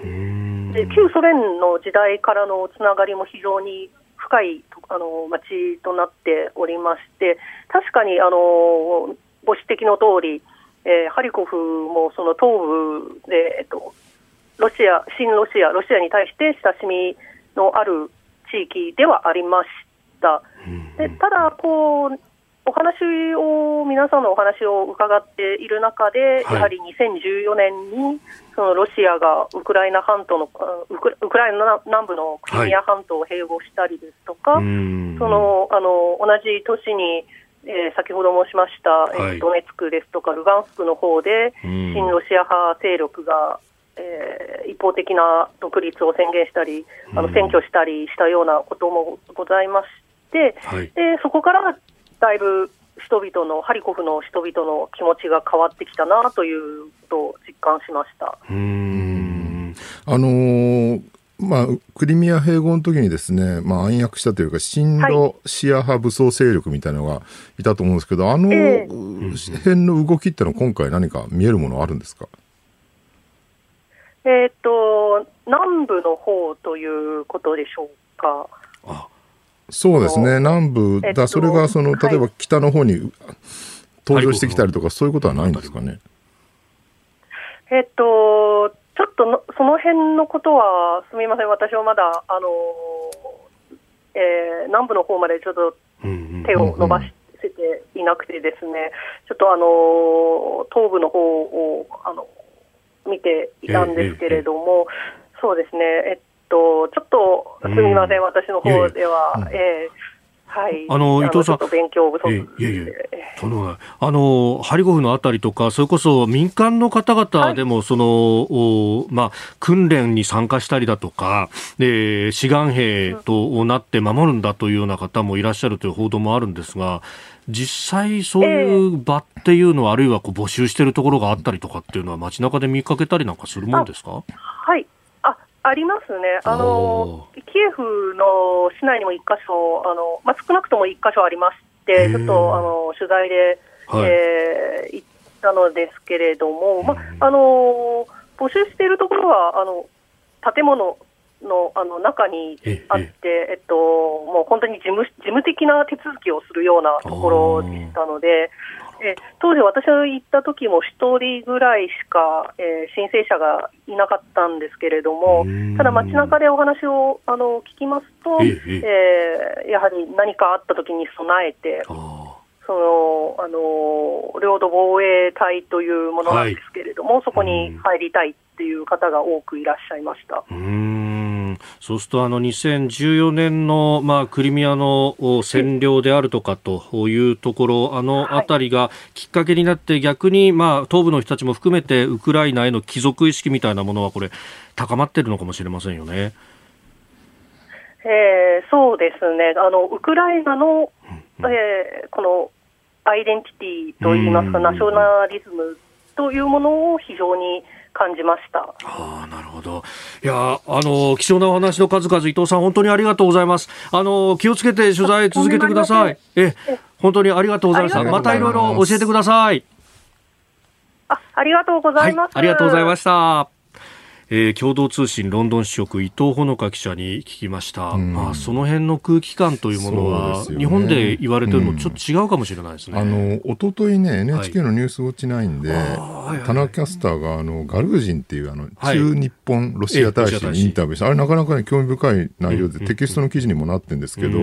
で旧ソ連の時代からのつながりも非常に深いあの町となっておりまして、確かにあのご指摘の通り、えー、ハリコフもその東部で、えっと、ロシア、新ロシア、ロシアに対して親しみのある地域ではありました。でただこうお話を、皆さんのお話を伺っている中で、はい、やはり2014年に、そのロシアがウクライナ半島のウク、ウクライナ南部のクリミア半島を併合したりですとか、はい、そのあの同じ年に、えー、先ほど申しました、はい、ドネツクですとか、ルガンスクの方で、親ロシア派勢力が、えー、一方的な独立を宣言したり、あの占拠したりしたようなこともございまして、でそこからだいぶ人々の、ハリコフの人々の気持ちが変わってきたなということを実感しました。うん。あのーまあ、クリミア併合の時にですね、まあ、暗躍したというか、親ロシア派武装勢力みたいなのがいたと思うんですけど、あの辺の動きってのは今回何か見えるものあるんですか？えっ、と、南部の方ということでしょうか。あそうですね、南部、だそれがその、例えば北の方に登場してきたりとか、そういうことはないんですかね？えっと、ちょっとのその辺のことは、すみません、私はまだ、あのえー、南部の方までちょっと手を伸ばしてていなくてですね、ちょっとあの東部の方をあの見ていたんですけれども、そうですね、えっすみません、私の方では、ええ。はい、あの伊藤さん、勉強不足いやいやあのハリゴフのあたりとか、それこそ民間の方々でも、はい、そのまあ、訓練に参加したりだとか、で志願兵となって守るんだというような方もいらっしゃるという報道もあるんですが、実際、そういう場っていうのは、えー、あるいはこう募集しているところがあったりとかっていうのは、街中で見かけたりなんかするもんですか？はいありますね、あのキエフの市内にも1箇所、あのまあ、少なくとも1箇所ありまして、ちょっとあの取材で、はい、えー、行ったのですけれども、まああの募集しているところは、あの建物のあの中にあって、えっと、もう本当に事務事務的な手続きをするようなところでしたので、え当時、私が行った時も1人ぐらいしか、えー、申請者がいなかったんですけれども、ただ街中でお話をあの聞きますと、ええー、やはり何かあった時に備えて、そのあの領土防衛隊というものなんですけれども、はい、そこに入りたいっていう方が多くいらっしゃいました。そうするとあの2014年の、まあ、クリミアの占領であるとかというところ、あの辺りがきっかけになって、逆に、まあ、東部の人たちも含めて、ウクライナへの帰属意識みたいなものは、これ、高まっているのかもしれませんよね。えー、そうですね、あのウクライナの、うん、えー、このアイデンティティといいますか、ナショナリズムというものを非常に感じました。ああ、なるほど。いや、あの、貴重なお話の数々、伊藤さん、本当にありがとうございます。あの、気をつけて取材続けてください。え、本当にありがとうございました。またいろいろ教えてください。あ、ありがとうございます、はい、ありがとうございました。えー、共同通信ロンドン支局伊藤穂香記者に聞きました、うん、まあ、その辺の空気感というものは、ね、日本で言われてるのちょっと違うかもしれないですね、うん、あの一昨日ね NHK のニュースウォッチ9で、はい、田中キャスターがあのガルージンっていうあの中日本ロシア大使にインタビューして、はい、あれなかなか、ね、興味深い内容で、テキストの記事にもなってるんですけど、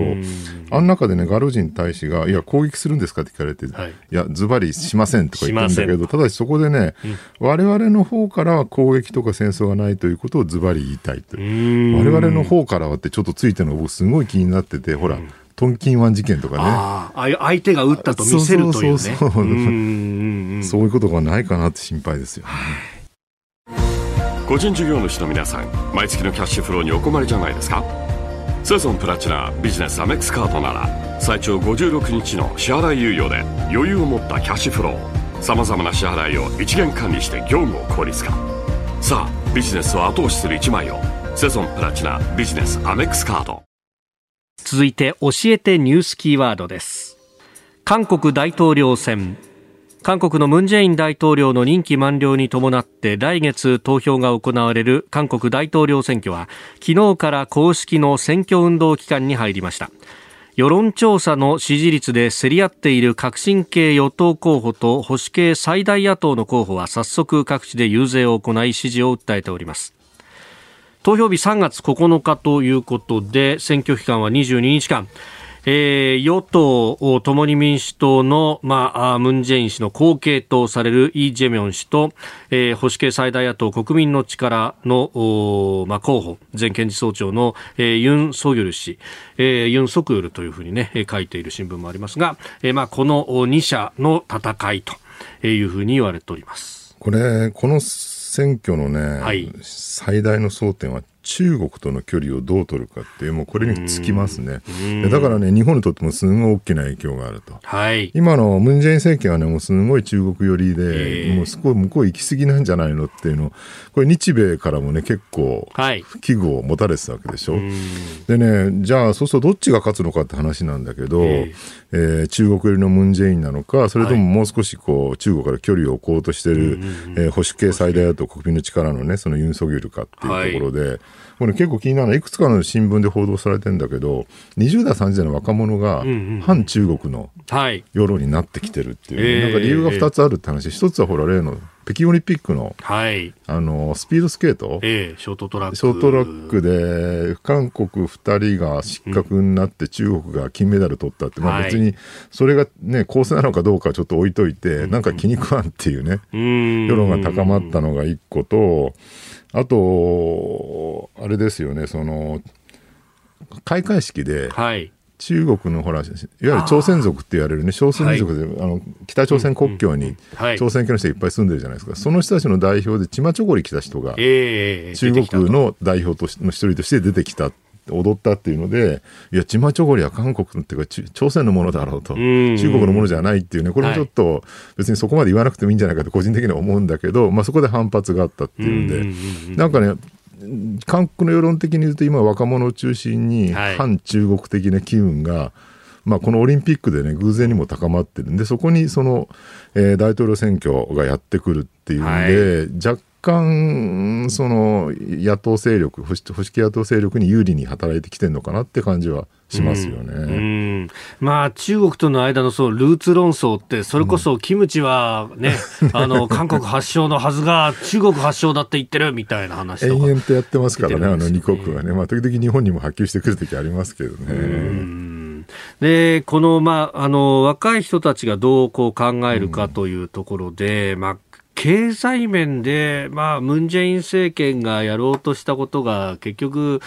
あの中でねガルージン大使がいや攻撃するんですかって聞かれて、はい、いやズバリしませんとか言ったんだけどただしそこでね、うん、我々の方からは攻撃とか戦争がないということをズバリ言いたいと我々の方からはってちょっとついてるのが僕すごい気になっててほら、トンキンワン事件とかね。ああ、相手が撃ったと見せるというね。そうそうそうそう。いうことがないかなって心配ですよ、ね、個人事業主の皆さん、毎月のキャッシュフローにお困りじゃないですか？セゾンプラチナビジネスアメックスカードなら最長56日の支払い猶予で余裕を持ったキャッシュフロー。さまざまな支払いを一元管理して業務を効率化。さあビジネスを後押しする一枚をセゾンプラチナビジネスアメックスカード。続いて教えてニュースキーワードです。韓国大統領選。韓国のムン・ジェイン大統領の任期満了に伴って来月投票が行われる韓国大統領選挙は昨日から公式の選挙運動期間に入りました。世論調査の支持率で競り合っている革新系与党候補と保守系最大野党の候補は早速各地で遊説を行い支持を訴えております。投票日3月9日ということで選挙期間は22日間。えー、与党共に民主党の、まあ、ムン・ジェイン氏の後継とされるイ・ジェミョン氏と、えー、保守系最大野党国民の力の、まあ、候補前検事総長の、えー、ユン・ソギョル氏、えー、ユン・ソクヨルというふうにね書いている新聞もありますが、えーまあ、この2社の戦いというふうに言われております。これこの選挙のね、はい、最大の争点は中国との距離をどう取るかっていう、もうこれにつきますね。だからね、日本にとってもすごい大きな影響があると。はい、今のムン・ジェイン政権はね、もうすごい中国寄りで、もうすごい向こう行き過ぎなんじゃないのっていうの、これ日米からもね、結構、危惧を持たれてたわけでしょ。でね、じゃあ、そうするとどっちが勝つのかって話なんだけど、えー、中国寄りのムン・ジェインなのか、それとももう少しこう、中国から距離を置こうとしてる、えー、保守系最大野党国民の力のね、そのユン・ソギョルかっていうところで、はいこれ結構気になるのはいくつかの新聞で報道されてるんだけど20代30代の若者が反中国の世論になってきてるっていう、うんうん、なんか理由が2つあるって話、一つはほら例の北京オリンピックの,、はい、あのスピードスケート、えー、ショートトラック。ショートラックで韓国2人が失格になって中国が金メダル取ったって、うん、まあ、別にそれが、ね、公正なのかどうかちょっと置いといて、うん、なんか気に食わんっていうね、うん、世論が高まったのが1個と。あと、あれですよね、その、開会式で、はい中国のほら、いわゆる朝鮮族って言われるね、少数民族で、はい、あの北朝鮮国境に朝鮮系の人がいっぱい住んでるじゃないですか、その人たちの代表で、チマチョゴリ来た人が、えー、中国の代表としの一人として出てきた踊ったっていうので、いや、チマチョゴリは韓国っていうか、朝鮮のものだろうと、中国のものじゃないっていうね、これもちょっと、別にそこまで言わなくてもいいんじゃないかと、個人的には思うんだけど、まあ、そこで反発があったっていうんで、なんかね、韓国の世論的に言うと、今、若者を中心に、反中国的な機運が、まあ、このオリンピックでね、偶然にも高まってるんで、そこにその、えー、大統領選挙がやってくるっていうんで、はい、若干、その野党勢力、保守系野党勢力に有利に働いてきてるのかなって感じはしますよね、うん。うん、まあ、中国との間のそのルーツ論争って、それこそキムチはね、うん、あの韓国発祥のはずが、中国発祥だって言ってるみたいな話延々とやってますからね、あの2国はね、まあ、時々日本にも波及してくるときありますけどね。でこの,、まあ、あの若い人たちがどうこう考えるかというところで、まあ、経済面で、まあ、ムン・ジェイン政権がやろうとしたことが結局、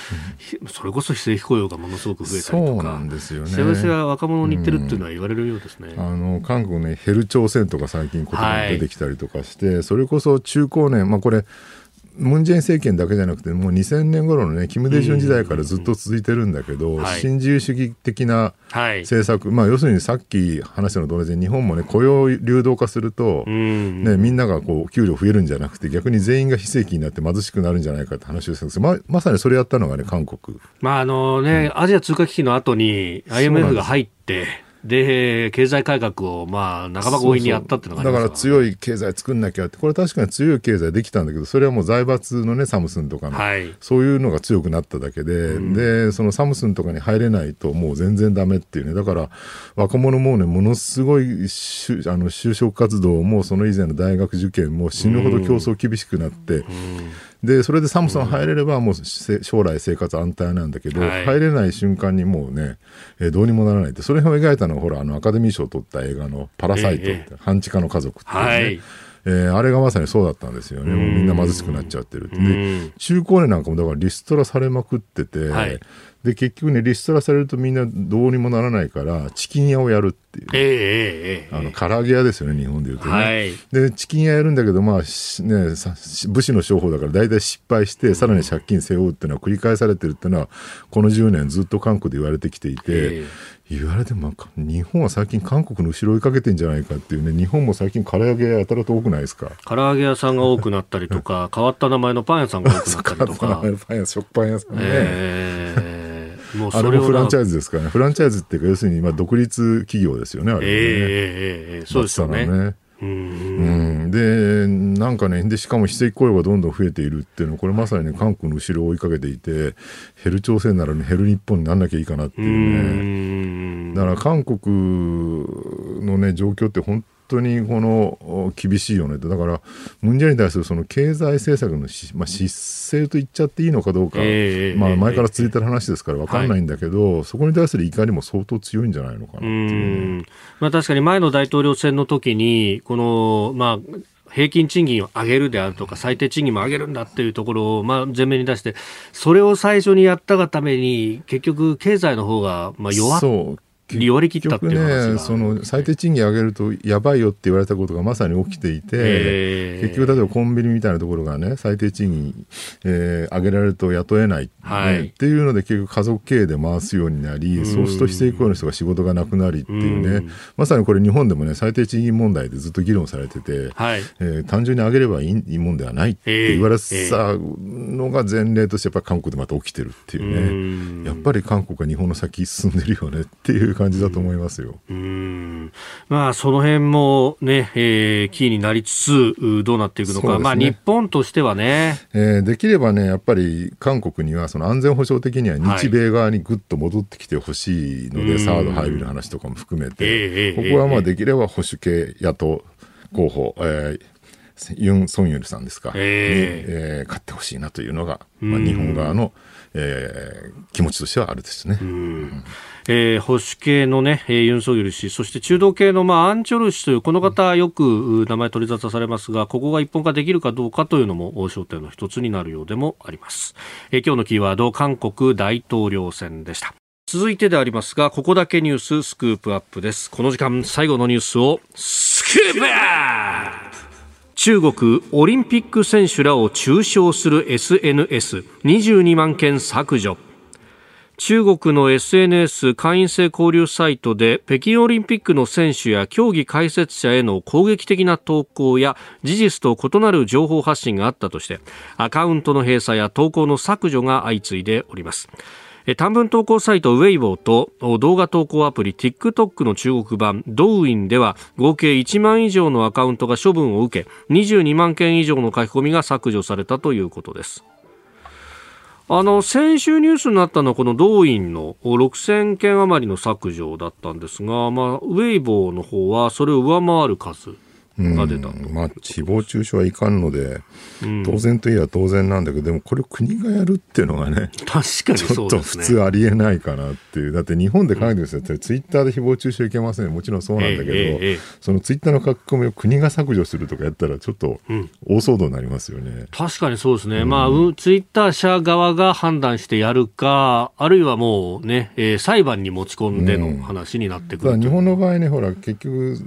それこそ非正規雇用がものすごく増えたりとか、そうなんですよね、幸せは若者に言ってるっていうのは言われるようですね、うん、あの韓国ね、ヘル朝鮮とか最近、言葉が出てきたりとかして、はい、それこそ中高年、まあ、これ、ムン・ジェイン政権だけじゃなくてもう2000年頃のねキム・デジュン時代からずっと続いてるんだけど、新自由主義的な政策、はい、まあ、要するにさっき話したのと同じで日本もね雇用流動化すると、ね、みんながこう給料増えるんじゃなくて逆に全員が非正規になって貧しくなるんじゃないかって話をしたんです。ままさにそれやったのがね韓国。まああのね、うん、アジア通貨危機の後に IMF が入ってで経済改革をまあ半ば強引にやったっていうのがだから強い経済作んなきゃって。これ確かに強い経済できたんだけどそれはもう財閥のねサムスンとかの、はい、そういうのが強くなっただけで、うん、でそのサムスンとかに入れないともう全然ダメっていうね。だから若者もねものすごいあの就職活動もその以前の大学受験も死ぬほど競争厳しくなって。うん。うんでそれでサムソン入れればもう将来生活安泰なんだけど、はい、入れない瞬間にもうね、えー、どうにもならないって。それを描いたのはほらあのアカデミー賞を取った映画の「パラサイト」え。ー、半地下の家族っていうね、はい。えー、あれがまさにそうだったんですよね、もうみんな貧しくなっちゃってるって、で中高年なんかもだからリストラされまくってて、はい、で結局ねリストラされるとみんなどうにもならないからチキン屋をやるっていう、えー、あの唐揚げ屋ですよね日本でいうとね、はい、でチキン屋やるんだけどまあね武士の商法だから大体失敗してさらに借金背負うっていうのは繰り返されてるっていうのはこの10年ずっと韓国で言われてきていて、えー言われても日本は最近韓国の後ろ追いかけてんじゃないかっていうね日本も最近唐揚げやたらと多くないですか？唐揚げ屋さんが多くなったりとか 変わった名前のパン屋さんが多くなったりとか。変わった名前のパン屋食パン屋さんね、えーあれもフランチャイズですからね。フランチャイズっていうか、要するに今独立企業ですよね、あれね。えー、えー、そうですよね。ねうん、でなんかねでしかも非正規雇用がどんどん増えているっていうのはこれまさにね韓国の後ろを追いかけていて減る朝鮮なら、ね、減る日本になんなきゃいいかなっていうねだから韓国のね状況って本当にこの厳しいよねだからムン・ジェインに対するその経済政策のまあ、失勢と言っちゃっていいのかどうか、えー、まあ、前から続いてる話ですから分かんないんだけど、はい、そこに対する怒りも相当強いんじゃないのかなっていう、ね、まあ、確かに前の大統領選の時にこの、まあ平均賃金を上げるであるとか最低賃金も上げるんだっていうところをまあ前面に出してそれを最初にやったがために結局経済の方がまあ弱っ割り切ったっていうね、その最低賃金上げるとやばいよって言われたことがまさに起きていて、結局、例えばコンビニみたいなところがね、最低賃金、えー、上げられると雇えない、はい、っていうので、結局、家族経営で回すようになり、そうすると非正規雇用の人が仕事がなくなりっていうね、まさにこれ、日本でもね、最低賃金問題でずっと議論されてて、はい、えー、単純に上げればいいもんではないって言われたのが前例として、やっぱり韓国でまた起きてるっていうね、やっぱり韓国は日本の先進んでるよねっていう感じだと思いますよ。うん、まあ、その辺もね、えー、キーになりつつ、どうなっていくのか、ね、まあ、日本としてはね、えー、できればね、やっぱり韓国には、その安全保障的には日米側にぐっと戻ってきてほしいので、はい、サード配備の話とかも含めて、えー、ここはまあできれば保守系野党候補、えーユン・ソンユルさんですか、えー、に、えー、勝ってほしいなというのが、まあ、日本側の、えー、気持ちとしてはあるですね。うんえー、保守系のね、えー、ユン・ソギル氏、そして中道系の、まあ、アン・チョル氏という、この方、よく名前取り沙汰されますが、ここが一本化できるかどうかというのも焦点の一つになるようでもあります。えー、今日のキーワード、韓国大統領選でした。続いてでありますが、ここだけニューススクープアップです。この時間、最後のニュースを、スクープアップ中国オリンピック選手らを中傷する SNS22 万件削除中国の SNS 会員制交流サイトで北京オリンピックの選手や競技解説者への攻撃的な投稿や事実と異なる情報発信があったとしてアカウントの閉鎖や投稿の削除が相次いでおります。短文投稿サイトウェイボーと動画投稿アプリ TikTok の中国版ドウインでは合計1万以上のアカウントが処分を受け22万件以上の書き込みが削除されたということです。あの先週ニュースになったのはこの動員の6000件余りの削除だったんですが、まあ、ウェイボーの方はそれを上回る数。が出たまあ、誹謗中傷はいかんので、うん、当然といえば当然なんだけど、でもこれを国がやるっていうのがね、確かに、ちょっと普通ありえないかなっていう、だって日本で考えてるんですよ、うん、ツイッターで誹謗中傷いけません、もちろんそうなんだけど、えーえー、そのツイッターの書き込みを国が削除するとかやったら、ちょっと大騒動になりますよね、うん、確かにそうですね、まあ、ツイッター社側が判断してやるか、あるいはもうね、えー、裁判に持ち込んでの話になってくる、日本の場合ね、ほら、結局、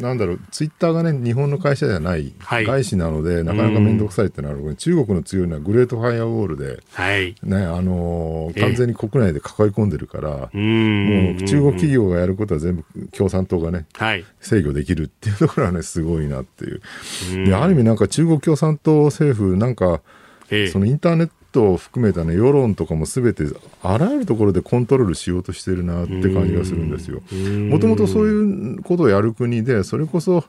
なんだろう、ツイッターがね、日本の会社でゃない、はい、外資なので、なかなか面倒くさいってなる、中国の強いのはグレートファイアウォールで、はい。ねあのー、完全に国内で囲い込んでるから、もう中国企業がやることは全部共産党がね、はい、制御できるっていうところはね、すごいなっていう。である意味、なんか中国共産党政府、なんか、そのインターネットを含めた、ね、世論とかもすべてあらゆるところでコントロールしようとしてるなって感じがするんですよ。もともとそういうことをやる国でそれこそ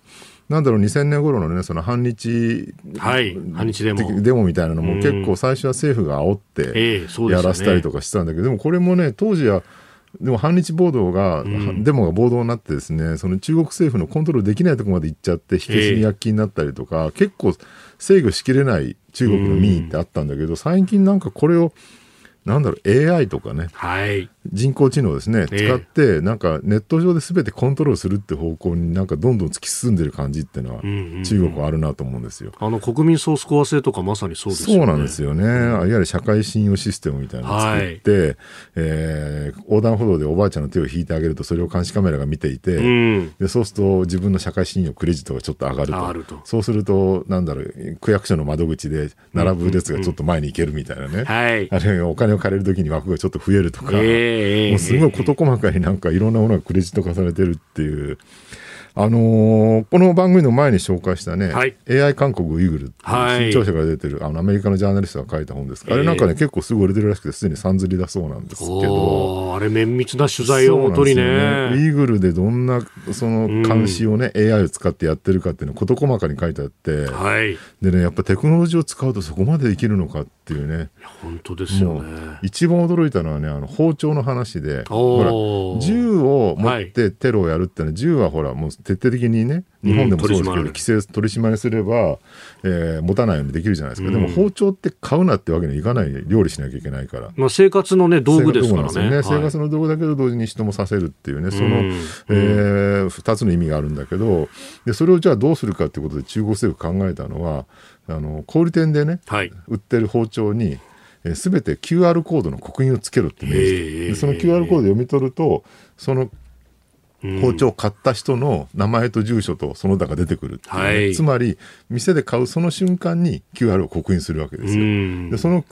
なんだろう2000年頃のねその反日、はい、反日デモ。デモみたいなのも結構最初は政府が煽ってやらせたりとかしてたんだけど、でもこれもね当時はでも反日暴動が、うん、デモが暴動になってですねその中国政府のコントロールできないところまで行っちゃって火消しに躍起になったりとか、結構制御しきれない中国の民意ってあったんだけど、最近なんかこれをなんだろう AI とかね、はい、人工知能ですね、使って、なんかネット上で全てコントロールするって方向になんかどんどん突き進んでる感じっていうのは、中国はあるなと思うんですよ。あの国民ソースコア制とかまさにそうですよね。そうなんですよね。いわゆる社会信用システムみたいなのを作って、はい、えー、横断歩道でおばあちゃんの手を引いてあげると、それを監視カメラが見ていて、うん、でそうすると自分の社会信用、クレジットがちょっと上がると。ると。そうすると、なんだろう、区役所の窓口で並ぶ列がちょっと前に行けるみたいなね。はい、あるいはお金を借りるときに枠がちょっと増えるとか、えー、もうすごい事細かになんかいろんなものがクレジット化されてるっていう。あのー、この番組の前に紹介したね、はい、AI 韓国ウイグル新潮社から出てるあのアメリカのジャーナリストが書いた本です、えー、あれなんかね結構すぐ売れてるらしくてすでにさんずりだそうなんですけど。あれ綿密な取材をもとにね、ね、ウイグルでどんなその監視をね、うん、AI を使ってやってるかっていうの事細かに書いてあって、はい、でねやっぱテクノロジーを使うとそこまでできるのかっていうね。本当ですよね。一番驚いたのはねあの包丁の話でほら銃を持ってテロをやるってのは、銃はほらもう徹底的にね日本でもそうですけど、うん、規制取り締まりすれば、えー、持たないようにできるじゃないですか、うん、でも包丁って買うなってわけにはいかない料理しなきゃいけないから、まあ、生活の、ね、道具ですからね、ね、生活の道具だけど同時に人もさせるっていうねその、うん、えー、2つの意味があるんだけどでそれをじゃあどうするかっていうことで中国政府考えたのはあの小売店でね、はい、売ってる包丁にすべて QR コードの刻印をつけるって命じてその QR コード読み取るとその包丁を買った人の名前と住所とその他が出てくるっていう、ね。はい、つまり店で買うその瞬間に QR を刻印するわけですよ。でその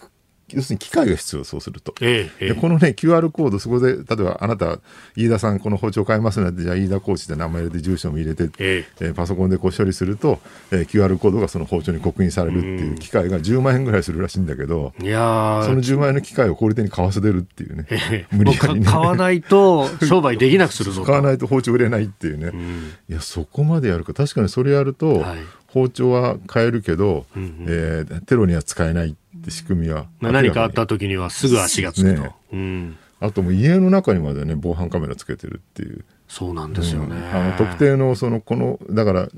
要するに機械が必要そうすると、ええ、でこのね QR コードそこで例えばあなた飯田さんこの包丁買いますのでじゃあ飯田コーチで名前入れて住所も入れて、ええ。パソコンでこう処理すると、えー、QR コードがその包丁に刻印されるっていう機械が10万円ぐらいするらしいんだけどいやその10万円の機械を小売店に買わせてるっていうね、え無理やりね。買わないと商売できなくするぞ 買わないと包丁売れないっていうね、うん、いやそこまでやるか。確かにそれやると、はい包丁は買えるけど、うんうん、えー、テロには使えないって仕組みは、まあ、何かあった時にはすぐ足がつくと、ねうん、あとも家の中にまでね防犯カメラつけてるっていう。そうなんですよね、うん、あの特定のそのこのだから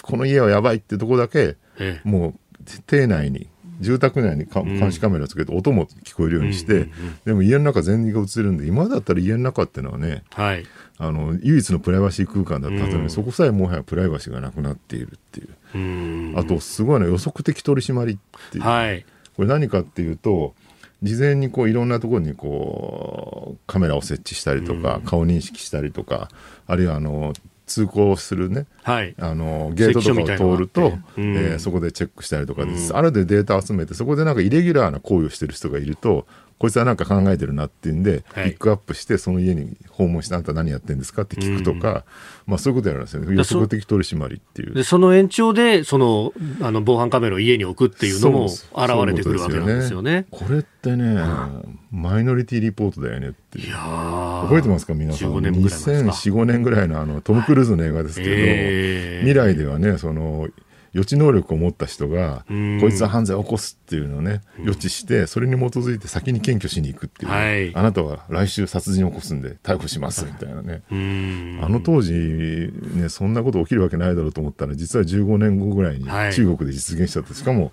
この家はやばいってとこだけ、ええ、もう邸内に住宅内に監視カメラつけて音も聞こえるようにして、でも家の中全員が映るんで今だったら家の中っていうのはね、はい、あの唯一のプライバシー空間だったのに、うん、そこさえもはやプライバシーがなくなっているっていう、うん、あとすごいの予測的取り締まりっていう、はい、これ何かっていうと事前にこういろんなところにこうカメラを設置したりとか、うん、顔認識したりとかあるいはあの通行するね、はい、あのゲートとかを通ると、うん、えー、そこでチェックしたりとかです、うん、あるでデータを集めてそこでなんかイレギュラーな行為をしてる人がいるとこいつは何か考えてるなっていうんで、はい、ピックアップしてその家に訪問してあんた何やってるんですか？って聞くとか、まあ、そういうことやる。んですよね予測的取り締まりっていう。でその延長でそのあの防犯カメラを家に置くっていうのも現れてくるわけなんですよね。これってね、マイノリティリポートだよねっていう。覚えてますか皆さん？15年2004,5年ぐらいのあのトム・クルーズの映画ですけど、はいえー、未来ではねその予知能力を持った人がこいつは犯罪を起こすっていうのをね予知してそれに基づいて先に検挙しに行くっていう、はい、あなたは来週殺人を起こすんで逮捕しますみたいなね。あの当時ねそんなこと起きるわけないだろうと思ったら実は15年後ぐらいに中国で実現したってしかも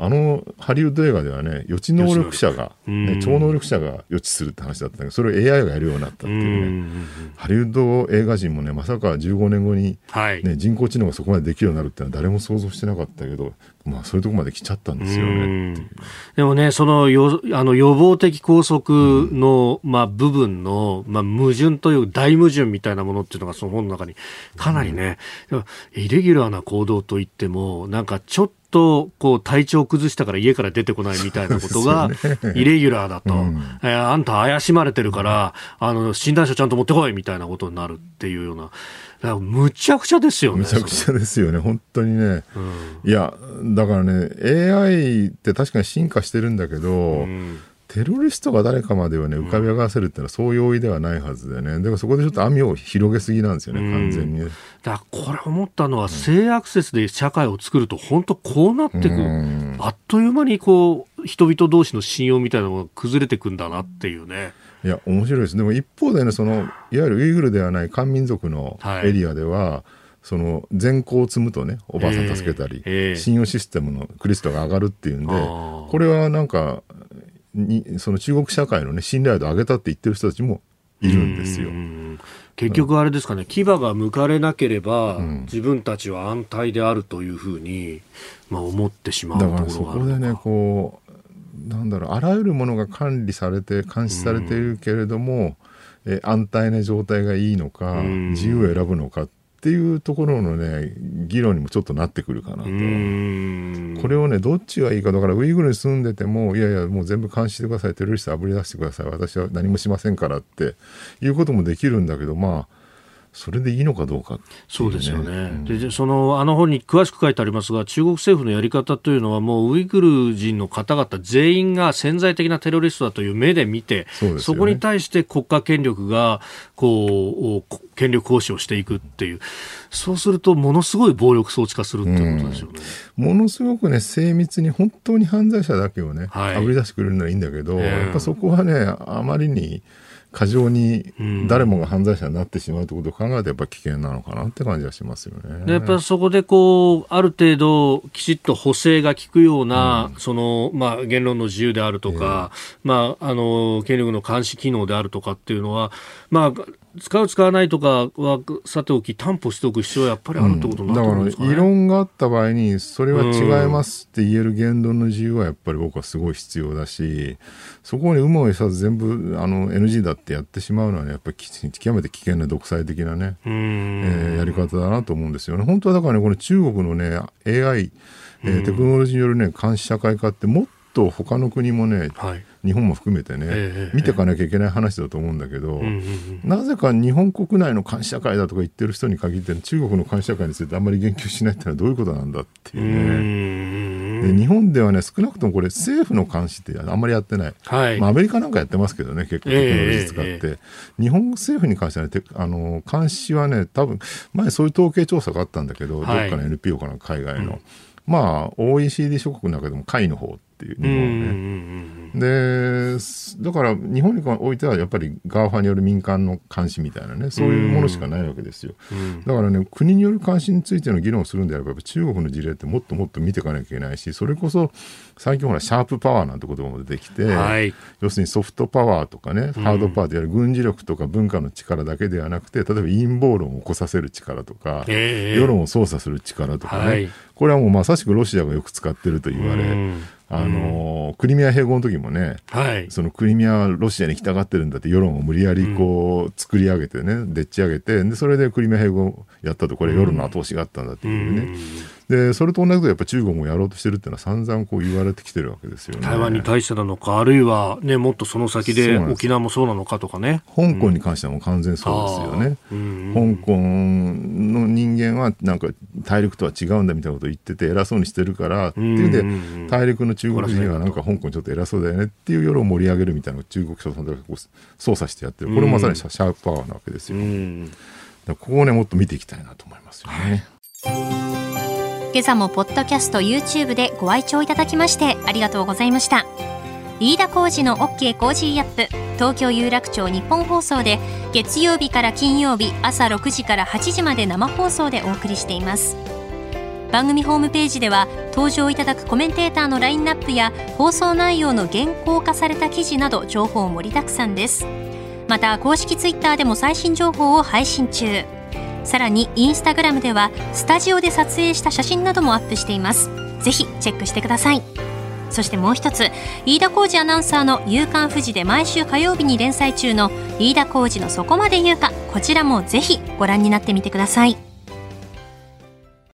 あのハリウッド映画ではね予知能力者が、ね、超能力者が予知するって話だったんだけどそれを AI がやるようになったっていうね。ハリウッド映画人もねまさか15年後に、ね、はい、人工知能がそこまでできるようになるってのは誰も想像してなかったけどまあ、そういうところまで来ちゃったんですよね。でもね、そのよあの予防的拘束の、まあ、部分の、まあ、矛盾という大矛盾みたいなものっていうのがその本の中にかなりね、うん、イレギュラーな行動といってもなんかちょっとこう体調崩したから家から出てこないみたいなことが イレギュラーだと、うん、えー、あんた怪しまれてるからあの診断書ちゃんと持ってこいみたいなことになるっていうような。むちゃくちゃですよね。むちゃくちゃですよね、本当にね。うん、いや、だからね、AI って確かに進化してるんだけど、うん、テロリストが誰かまではね、浮かび上がらせるっていうのはそう容易ではないはずでね。でもそこでちょっと網を広げすぎなんですよね、完全に、ね。だこれ思ったのは、性アクセスで社会を作ると本当こうなってくる。あっという間にこう、人々同士の信用みたいなのが崩れてくんだなっていうね。いや面白いです。でも一方でねそのい。わゆるウイグルではない漢民族のエリアでは、はい、その善行を積むとねおばあさん助けたり、えーえー、信用システムのクリストが上がるっていうんでこれはなんかにその中国社会の、ね、信頼度を上げたって言ってる人たちもいるんですよ。結局あれですかね、牙が向かれなければ、うん、自分たちは安泰であるというふうに、まあ、思ってしまうところがあるだからそこでねこなんだろうあらゆるものが管理されて監視されているけれども、うん、え安泰な状態がいいのか、うん、自由を選ぶのかっていうところのね議論にもちょっとなってくるかなと、これをねどっちがいいかだからウイグルに住んでてもいやいやもう全部監視してくださいテロリストあぶり出してください私は何もしませんからっていうこともできるんだけどまあそれでいいのかどうか、ね、そうですよね、うん、でそのあの本に詳しく書いてありますが中国政府のやり方というのはもうウイグル人の方々全員が潜在的なテロリストだという目で見てそ、ね,、こに対して国家権力がこう権力行使をしていくっていう。そうするとものすごい暴力装置化するっていうことですよね、うん、ものすごくね精密に本当に犯罪者だけをね、はい、あぶり出してくれるのはいいんだけど、えー、やっぱそこはねあまりに過剰に誰もが犯罪者になってしまうということを考えるとやっぱ危険なのかなって感じがしますよね。やっぱりそこでこうある程度きちっと補正が効くような、うん、そのまあ言論の自由であるとか、えー、まああの権力の監視機能であるとかっていうのはまあ使う使わないとかはさておき担保しておく必要はやっぱりあるってことになってくるんですか、ね。うん、だから異論があった場合にそれは違いますって言える言論の自由はやっぱり僕はすごい必要だしそこに有無を得さず全部あの NG だってやってしまうのは、ね、やっぱり極めて危険な独裁的なね、えー、やり方だなと思うんですよね。本当はだからねこの中国のね AI えー、テクノロジーによる、ね、監視社会化ってもっと他の国もね、はい、日本も含めてね、えー、見ていかなきゃいけない話だと思うんだけど、なぜか日本国内の監視社会だとか言ってる人に限って中国の監視社会についてあんまり言及しないってのはどういうことなんだっていうね。で日本ではね少なくともこれ政府の監視ってあんまりやってない、はい、まあ、アメリカなんかやってますけどね結構テクノロジー使って、えー、日本政府に関してはねあの監視はね多分前そういう統計調査があったんだけど、はい、どっかの NPO かな海外の。うん。まあ OECD 諸国の中でも下位の方っていう日本ね。でだから日本においてはやっぱり GAFA による民間の監視みたいなねそういうものしかないわけですよ。だからね国による監視についての議論をするんであれば中国の事例ってもっともっと見ていかなきゃいけないしそれこそ最近ほらシャープパワーなんて言葉も出てきて、はい、要するにソフトパワーとかねハードパワーである軍事力とか文化の力だけではなくて例えば陰謀論を起こさせる力とか、世論を操作する力とかね、はい。これはもうまさしくロシアがよく使ってると言われ、あの、クリミア併合の時もね、はい、そのクリミアロシアに来たがってるんだって世論を無理やりこう作り上げてね、でっち上げて、で、それでクリミア併合やったと、これ世論の後押しがあったんだっていうね。でそれと同じことやっぱ中国もやろうとしてるっていうのは散々こう言われてきてるわけですよね。台湾に対してなのかあるいは、ね、もっとその先で沖縄もそうなのかとかね。香港に関してはもう完全そうですよね、うん、香港の人間はなんか大陸とは違うんだみたいなことを言ってて偉そうにしてるからっていうんで大陸の中国人はなんか香港ちょっと偉そうだよねっていう世論を盛り上げるみたいな中国共産党が操作してやってるこれまさにシャープパワーなわけですよ、ここをねもっと見ていきたいなと思いますよね。はい今朝もポッドキャスト YouTube でご愛聴いただきましてありがとうございました。飯田浩二の OK コージーアップ東京有楽町ニッポン放送で月曜日から金曜日朝6時から8時まで生放送でお送りしています。番組ホームページでは登場いただくコメンテーターのラインナップや放送内容の原稿化された記事など情報盛りだくさんです。また公式ツイッターでも最新情報を配信中。さらにインスタグラムではスタジオで撮影した写真などもアップしています。ぜひチェックしてください。そしてもう一つ飯田浩二アナウンサーの「夕刊富士」で毎週火曜日に連載中の飯田浩二のそこまで言うかこちらもぜひご覧になってみてください。